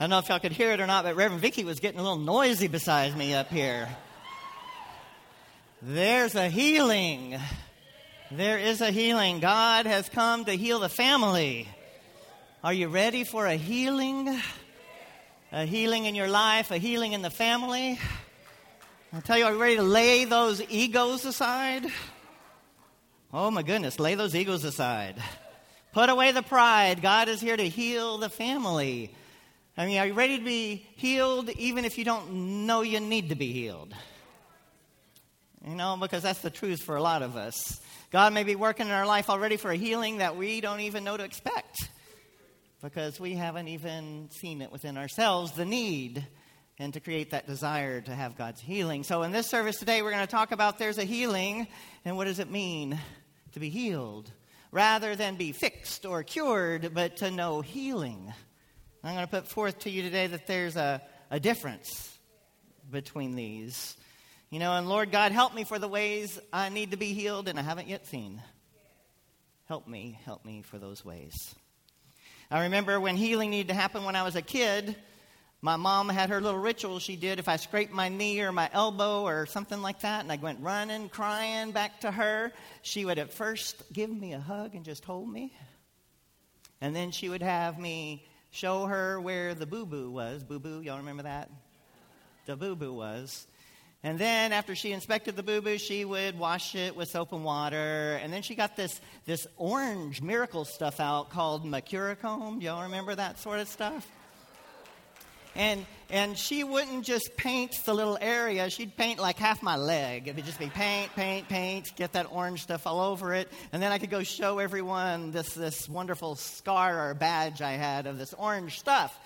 I don't know if y'all could hear it or not, but Reverend Vicky was getting a little noisy beside me up here. There's a healing. There is a healing. God has come to heal the family. Are you ready for a healing? A healing in your life, a healing in the family. I tell you, are you ready to lay those egos aside? Oh my goodness, lay those egos aside. Put away the pride. God is here to heal the family. I mean, are you ready to be healed even if you don't know you need to be healed? You know, because that's the truth for a lot of us. God may be working in our life already for a healing that we don't even know to expect because we haven't even seen it within ourselves, the need and to create that desire to have God's healing. So, in this service today, we're going to talk about there's a healing and what does it mean to be healed rather than be fixed or cured, but to know healing. I'm going to put forth to you today that there's a, a difference between these. You know, and Lord God, help me for the ways I need to be healed and I haven't yet seen. Help me, help me for those ways. I remember when healing needed to happen when I was a kid. My mom had her little ritual she did if I scraped my knee or my elbow or something like that, and I went running, crying back to her. She would at first give me a hug and just hold me. And then she would have me show her where the boo boo was. Boo boo, y'all remember that? The boo boo was. And then after she inspected the boo boo, she would wash it with soap and water. And then she got this, this orange miracle stuff out called Mercurochrome. Y'all remember that sort of stuff? And, and she wouldn't just paint the little area, she'd paint like half my leg. It would just be paint, paint, paint, get that orange stuff all over it. And then I could go show everyone this, this wonderful scar or badge I had of this orange stuff.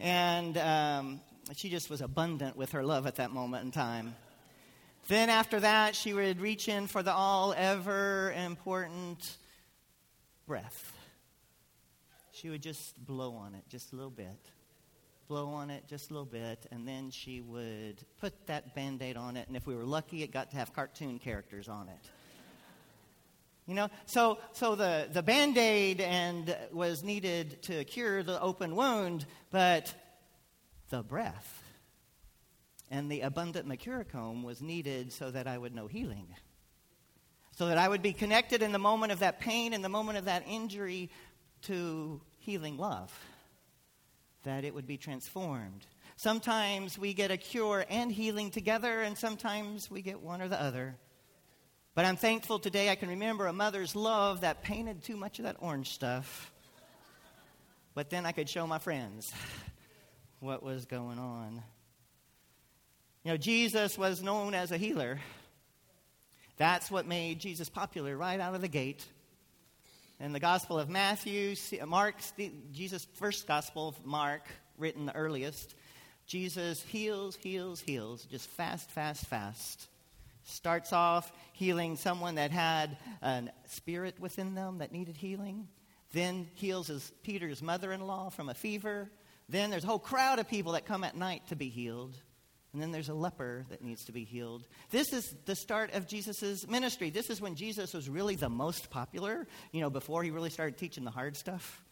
And um, she just was abundant with her love at that moment in time. Then after that, she would reach in for the all ever important breath. She would just blow on it just a little bit blow on it just a little bit, and then she would put that band aid on it, and if we were lucky, it got to have cartoon characters on it. You know, so, so the, the band aid and was needed to cure the open wound, but the breath and the abundant mercurochrome was needed so that I would know healing. So that I would be connected in the moment of that pain, in the moment of that injury, to healing love that it would be transformed. Sometimes we get a cure and healing together, and sometimes we get one or the other. But I'm thankful today I can remember a mother's love that painted too much of that orange stuff. But then I could show my friends what was going on. You know, Jesus was known as a healer. That's what made Jesus popular right out of the gate in the Gospel of Matthew, uh, Mark, Jesus' first Gospel of Mark, written the earliest, Jesus heals, heals, heals, just fast, fast, fast. Starts off healing someone that had a spirit within them that needed healing. Then heals his, Peter's mother in law from a fever. Then there's a whole crowd of people that come at night to be healed. And then there's a leper that needs to be healed. This is the start of Jesus' ministry. This is when Jesus was really the most popular, you know, before he really started teaching the hard stuff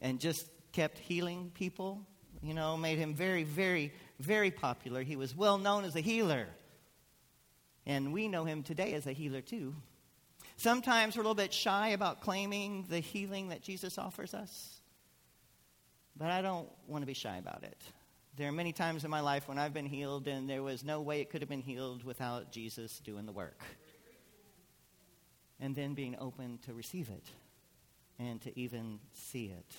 and just kept healing people, you know, made him very, very, very popular. He was well known as a healer. And we know him today as a healer too. Sometimes we're a little bit shy about claiming the healing that Jesus offers us. But I don't want to be shy about it. There are many times in my life when I've been healed, and there was no way it could have been healed without Jesus doing the work. And then being open to receive it and to even see it.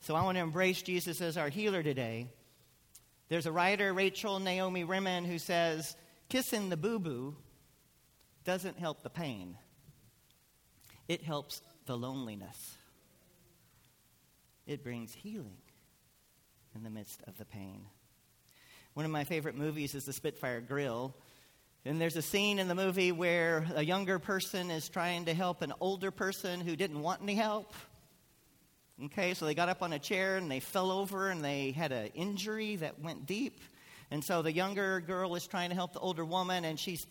So I want to embrace Jesus as our healer today. There's a writer, Rachel Naomi Remen, who says, Kissing the boo boo doesn't help the pain, it helps the loneliness. It brings healing in the midst of the pain. One of my favorite movies is The Spitfire Grill. And there's a scene in the movie where a younger person is trying to help an older person who didn't want any help. Okay, so they got up on a chair and they fell over and they had an injury that went deep. And so the younger girl is trying to help the older woman and she's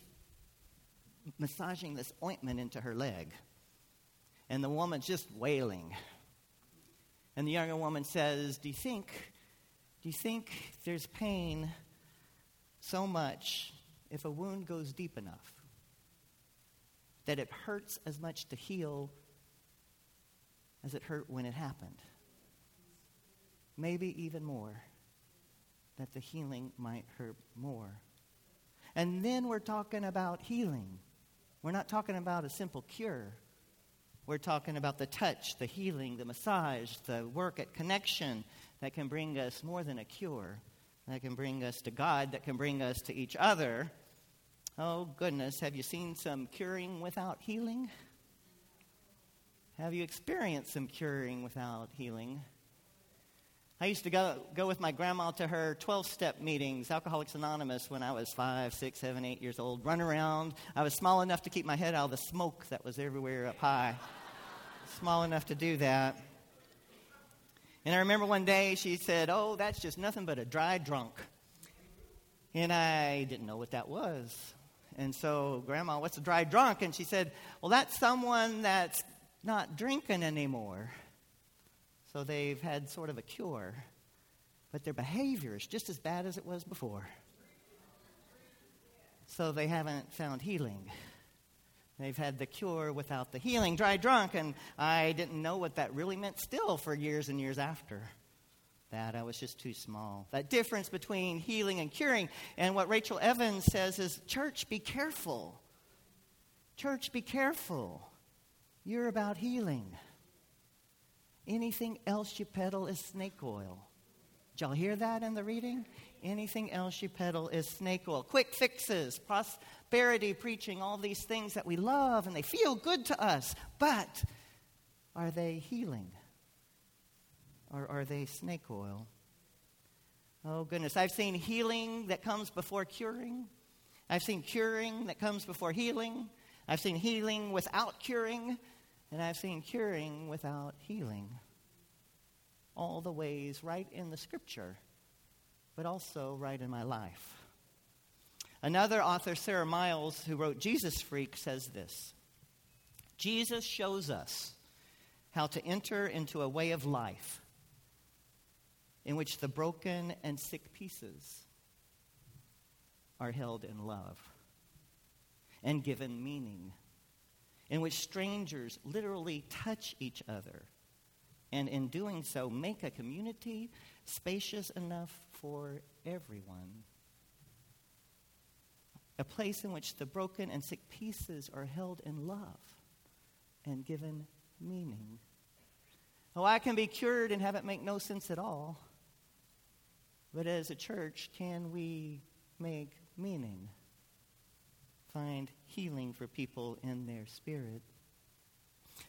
massaging this ointment into her leg. And the woman's just wailing. And the younger woman says, Do you think, do you think there's pain so much if a wound goes deep enough that it hurts as much to heal as it hurt when it happened? Maybe even more, that the healing might hurt more. And then we're talking about healing. We're not talking about a simple cure. We're talking about the touch, the healing, the massage, the work at connection that can bring us more than a cure, that can bring us to God, that can bring us to each other. Oh, goodness, have you seen some curing without healing? Have you experienced some curing without healing? I used to go, go with my grandma to her 12 step meetings, Alcoholics Anonymous, when I was five, six, seven, eight years old. Run around. I was small enough to keep my head out of the smoke that was everywhere up high. small enough to do that. And I remember one day she said, Oh, that's just nothing but a dry drunk. And I didn't know what that was. And so, Grandma, what's a dry drunk? And she said, Well, that's someone that's not drinking anymore. So they've had sort of a cure, but their behavior is just as bad as it was before. So they haven't found healing. They've had the cure without the healing. Dry drunk, and I didn't know what that really meant still for years and years after that. I was just too small. That difference between healing and curing. And what Rachel Evans says is church, be careful. Church, be careful. You're about healing. Anything else you peddle is snake oil. Did y'all hear that in the reading? Anything else you peddle is snake oil. Quick fixes, prosperity preaching, all these things that we love and they feel good to us. But are they healing? Or are they snake oil? Oh, goodness. I've seen healing that comes before curing. I've seen curing that comes before healing. I've seen healing without curing. And I've seen curing without healing. All the ways right in the scripture, but also right in my life. Another author, Sara Miles, who wrote Jesus Freak, says this Jesus shows us how to enter into a way of life in which the broken and sick pieces are held in love and given meaning in which strangers literally touch each other, and in doing so, make a community spacious enough for everyone. A place in which the broken and sick pieces are held in love and given meaning. Oh, I can be cured and have it make no sense at all. But as a church, can we make meaning? find healing for people in their spirit.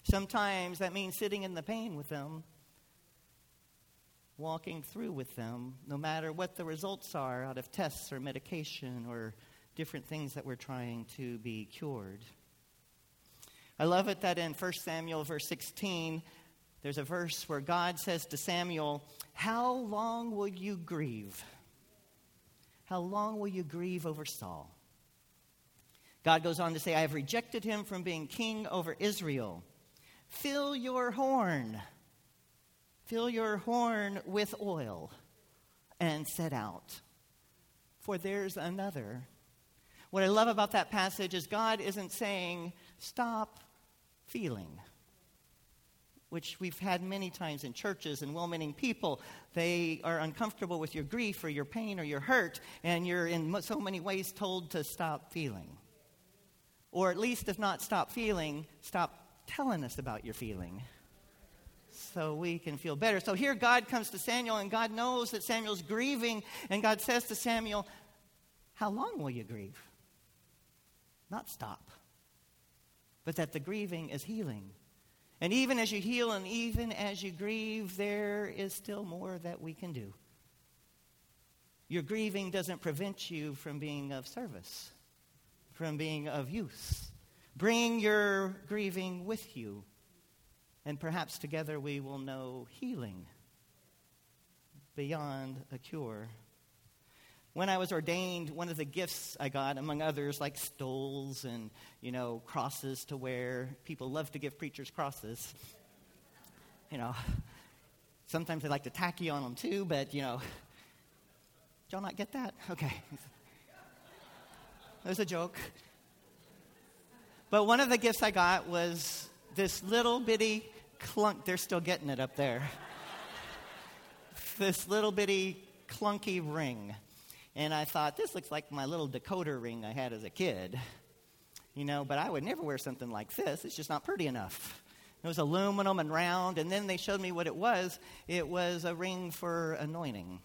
Sometimes that means sitting in the pain with them, walking through with them, no matter what the results are out of tests or medication or different things that we're trying to be cured. I love it that in 1 Samuel, verse 16, there's a verse where God says to Samuel, How long will you grieve? How long will you grieve over Saul? God goes on to say, I have rejected him from being king over Israel. Fill your horn. Fill your horn with oil and set out. For there's another. What I love about that passage is God isn't saying, stop feeling, which we've had many times in churches and well meaning people. They are uncomfortable with your grief or your pain or your hurt, and you're in so many ways told to stop feeling. Or at least, if not stop feeling, stop telling us about your feeling so we can feel better. So here God comes to Samuel, and God knows that Samuel's grieving, and God says to Samuel, How long will you grieve? Not stop, but that the grieving is healing. And even as you heal and even as you grieve, there is still more that we can do. Your grieving doesn't prevent you from being of service from being of use. Bring your grieving with you, and perhaps together we will know healing beyond a cure. When I was ordained, one of the gifts I got, among others, like stoles and, you know, crosses to wear. People love to give preachers crosses. You know, Sometimes they like to tacky on them too, but you know. Did y'all not get that? Okay. There's a joke. But one of the gifts I got was this little bitty clunk. They're still getting it up there. this little bitty clunky ring. And I thought, this looks like my little decoder ring I had as a kid. You know, but I would never wear something like this. It's just not pretty enough. It was aluminum and round, and then they showed me what it was. It was a ring for anointing.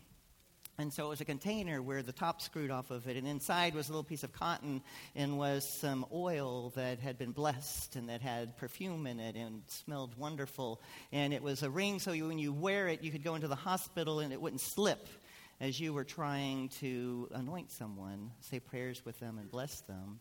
And so it was a container where the top screwed off of it, and inside was a little piece of cotton and was some oil that had been blessed and that had perfume in it and smelled wonderful. And it was a ring so when you wear it, you could go into the hospital and it wouldn't slip as you were trying to anoint someone, say prayers with them, and bless them.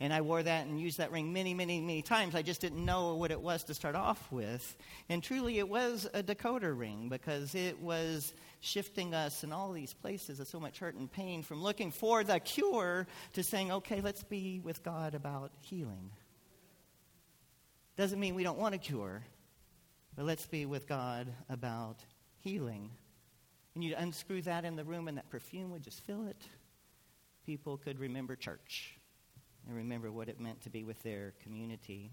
And I wore that and used that ring many, many, many times. I just didn't know what it was to start off with. And truly, it was a decoder ring because it was shifting us in all these places of so much hurt and pain from looking for the cure to saying, okay, let's be with God about healing. Doesn't mean we don't want a cure, but let's be with God about healing. And you'd unscrew that in the room, and that perfume would just fill it. People could remember church and remember what it meant to be with their community.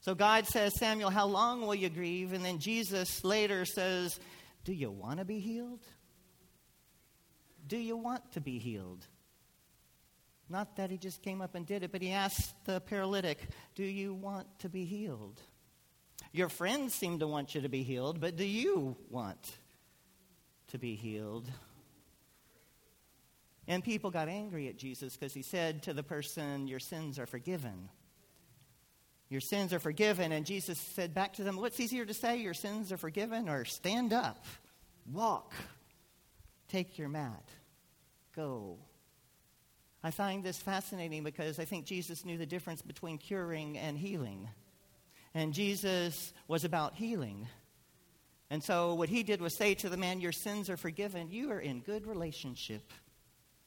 So God says, Samuel, how long will you grieve? And then Jesus later says, Do you want to be healed? Do you want to be healed? Not that he just came up and did it, but he asked the paralytic, Do you want to be healed? Your friends seem to want you to be healed, but do you want to be healed? And people got angry at Jesus because he said to the person, Your sins are forgiven. Your sins are forgiven. And Jesus said back to them, What's easier to say, your sins are forgiven, or stand up, walk, take your mat, go? I find this fascinating because I think Jesus knew the difference between curing and healing. And Jesus was about healing. And so what he did was say to the man, Your sins are forgiven. You are in good relationship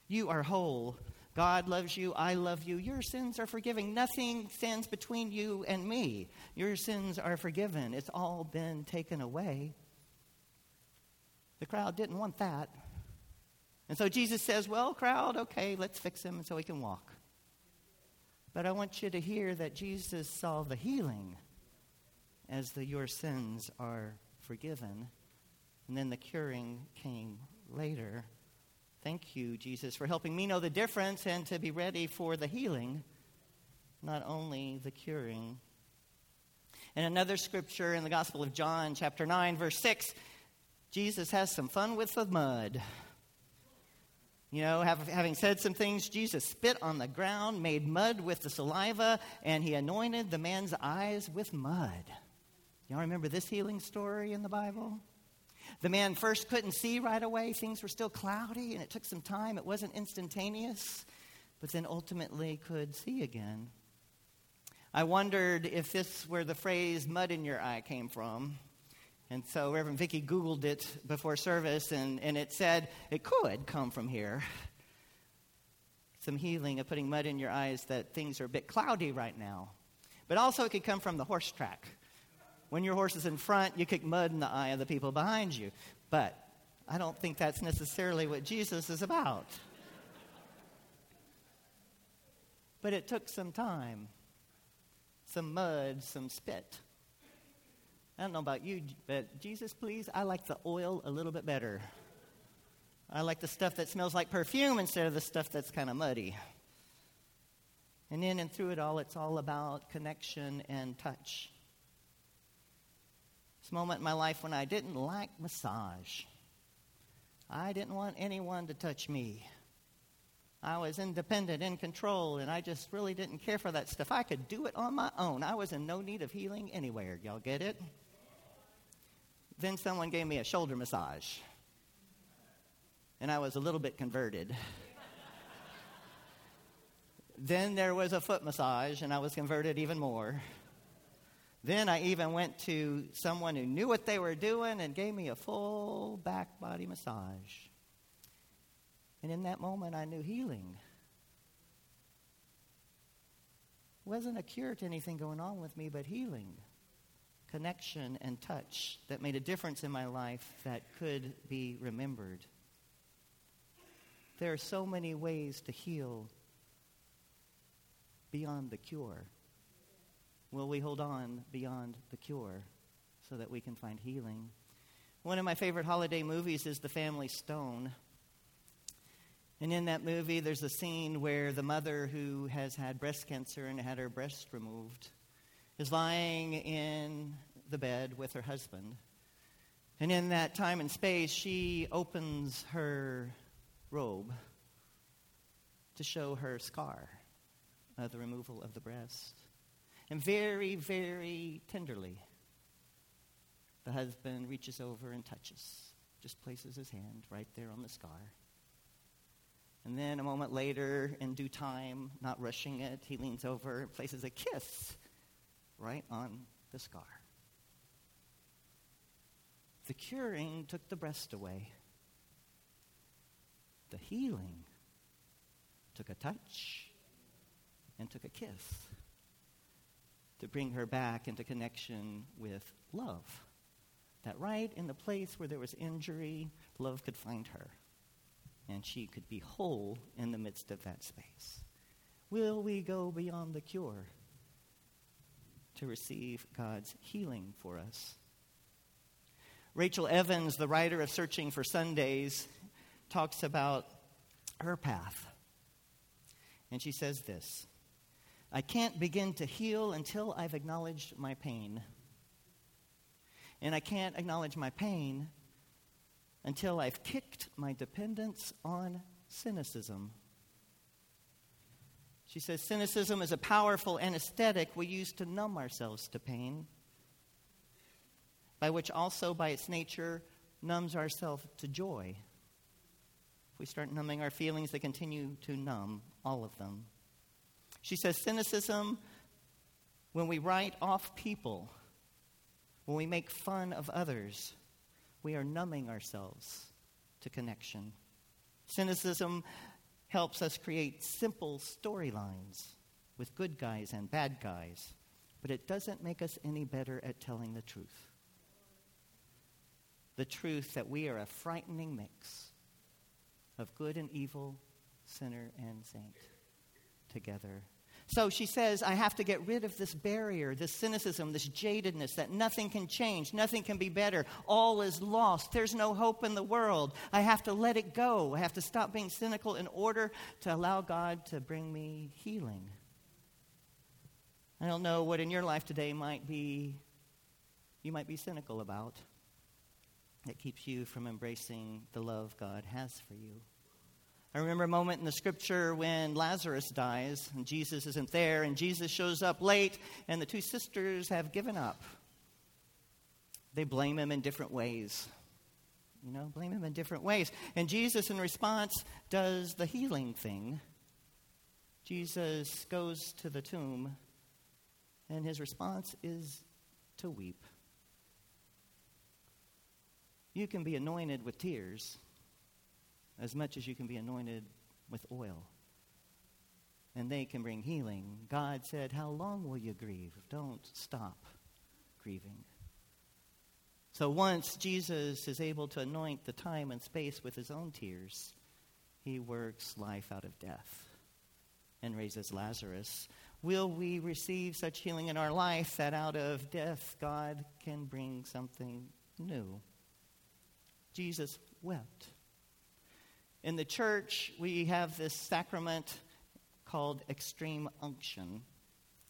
you are whole. God loves you. I love you. Your sins are forgiven. Nothing stands between you and me. Your sins are forgiven. It's all been taken away. The crowd didn't want that. And so Jesus says, Well, crowd, okay, let's fix him so he can walk. But I want you to hear that Jesus saw the healing as the your sins are forgiven. And then the curing came later. Thank you, Jesus, for helping me know the difference and to be ready for the healing, not only the curing. In another scripture in the Gospel of John, chapter 9, verse 6, Jesus has some fun with the mud. You know, have, having said some things, Jesus spit on the ground, made mud with the saliva, and he anointed the man's eyes with mud. Y'all remember this healing story in the Bible? The man first couldn't see right away. Things were still cloudy, and it took some time. It wasn't instantaneous, but then ultimately could see again. I wondered if this where the phrase mud in your eye came from. And so Reverend Vicky Googled it before service, and, and it said it could come from here. Some healing of putting mud in your eyes that things are a bit cloudy right now. But also, it could come from the horse track. When your horse is in front, you kick mud in the eye of the people behind you. But I don't think that's necessarily what Jesus is about. But it took some time, some mud, some spit. I don't know about you, but Jesus, please, I like the oil a little bit better. I like the stuff that smells like perfume instead of the stuff that's kind of muddy. And in and through it all, it's all about connection and touch. Moment in my life when I didn't like massage. I didn't want anyone to touch me. I was independent, in control, and I just really didn't care for that stuff. I could do it on my own. I was in no need of healing anywhere. Y'all get it? Then someone gave me a shoulder massage, and I was a little bit converted. then there was a foot massage, and I was converted even more. Then I even went to someone who knew what they were doing and gave me a full back body massage. And in that moment, I knew healing. Wasn't a cure to anything going on with me, but healing. connection and touch that made a difference in my life that could be remembered. There are so many ways to heal beyond the cure. Will we hold on beyond the cure so that we can find healing? One of my favorite holiday movies is The Family Stone. And in that movie, there's a scene where the mother who has had breast cancer and had her breast removed is lying in the bed with her husband. And in that time and space, she opens her robe to show her scar of the removal of the breast. And very, very tenderly, the husband reaches over and touches, just places his hand right there on the scar. And then a moment later, in due time, not rushing it, he leans over and places a kiss right on the scar. The curing took the breast away. The healing took a touch and took a kiss to bring her back into connection with love. That right in the place where there was injury, love could find her. And she could be whole in the midst of that space. Will we go beyond the cure to receive God's healing for us? Rachel Evans, the writer of Searching for Sundays, talks about her path. And she says this I can't begin to heal until I've acknowledged my pain. And I can't acknowledge my pain until I've kicked my dependence on cynicism. She says cynicism is a powerful anesthetic we use to numb ourselves to pain, by which also, by its nature, numbs ourselves to joy. If we start numbing our feelings, they continue to numb all of them. She says cynicism, when we write off people, when we make fun of others, we are numbing ourselves to connection. Cynicism helps us create simple storylines with good guys and bad guys, but it doesn't make us any better at telling the truth. The truth that we are a frightening mix of good and evil, sinner and saint together so she says, I have to get rid of this barrier, this cynicism, this jadedness that nothing can change, nothing can be better, all is lost, there's no hope in the world. I have to let it go. I have to stop being cynical in order to allow God to bring me healing. I don't know what in your life today might be, you might be cynical about that keeps you from embracing the love God has for you. I remember a moment in the scripture when Lazarus dies and Jesus isn't there, and Jesus shows up late, and the two sisters have given up. They blame him in different ways. You know, blame him in different ways. And Jesus, in response, does the healing thing. Jesus goes to the tomb, and his response is to weep. You can be anointed with tears as much as you can be anointed with oil. And they can bring healing. God said, How long will you grieve? Don't stop grieving. So once Jesus is able to anoint the time and space with his own tears, he works life out of death and raises Lazarus. Will we receive such healing in our life that out of death God can bring something new? Jesus wept. In the church, we have this sacrament called extreme unction.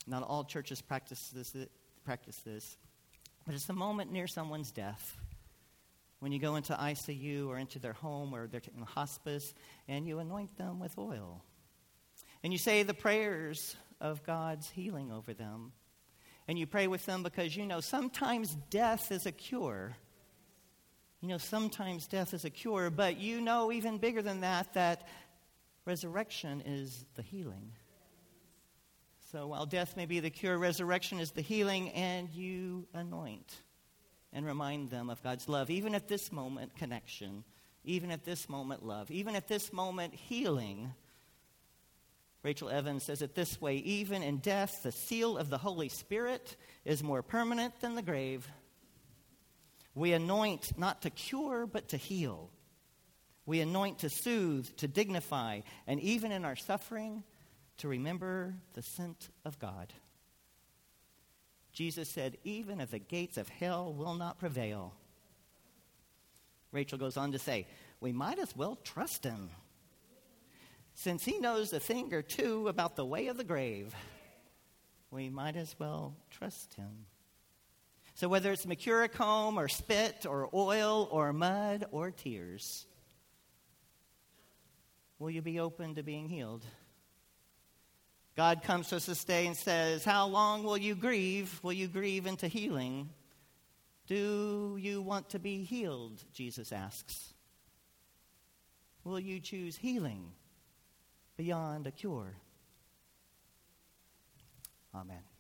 Not all churches practice this, practice this, but it's the moment near someone's death when you go into ICU or into their home or they're in hospice and you anoint them with oil. And you say the prayers of God's healing over them. And you pray with them because you know sometimes death is a cure you know, sometimes death is a cure, but you know even bigger than that that resurrection is the healing. So while death may be the cure, resurrection is the healing, and you anoint and remind them of God's love. Even at this moment, connection. Even at this moment, love. Even at this moment, healing. Rachel Evans says it this way even in death, the seal of the Holy Spirit is more permanent than the grave. We anoint not to cure, but to heal. We anoint to soothe, to dignify, and even in our suffering, to remember the scent of God. Jesus said, Even if the gates of hell will not prevail. Rachel goes on to say, We might as well trust him since he knows a thing or two about the way of the grave, we might as well trust him. So, whether it's mercurochrome or spit or oil or mud or tears, will you be open to being healed? God comes to us this day and says, How long will you grieve? Will you grieve into healing? Do you want to be healed? Jesus asks. Will you choose healing beyond a cure. Amen.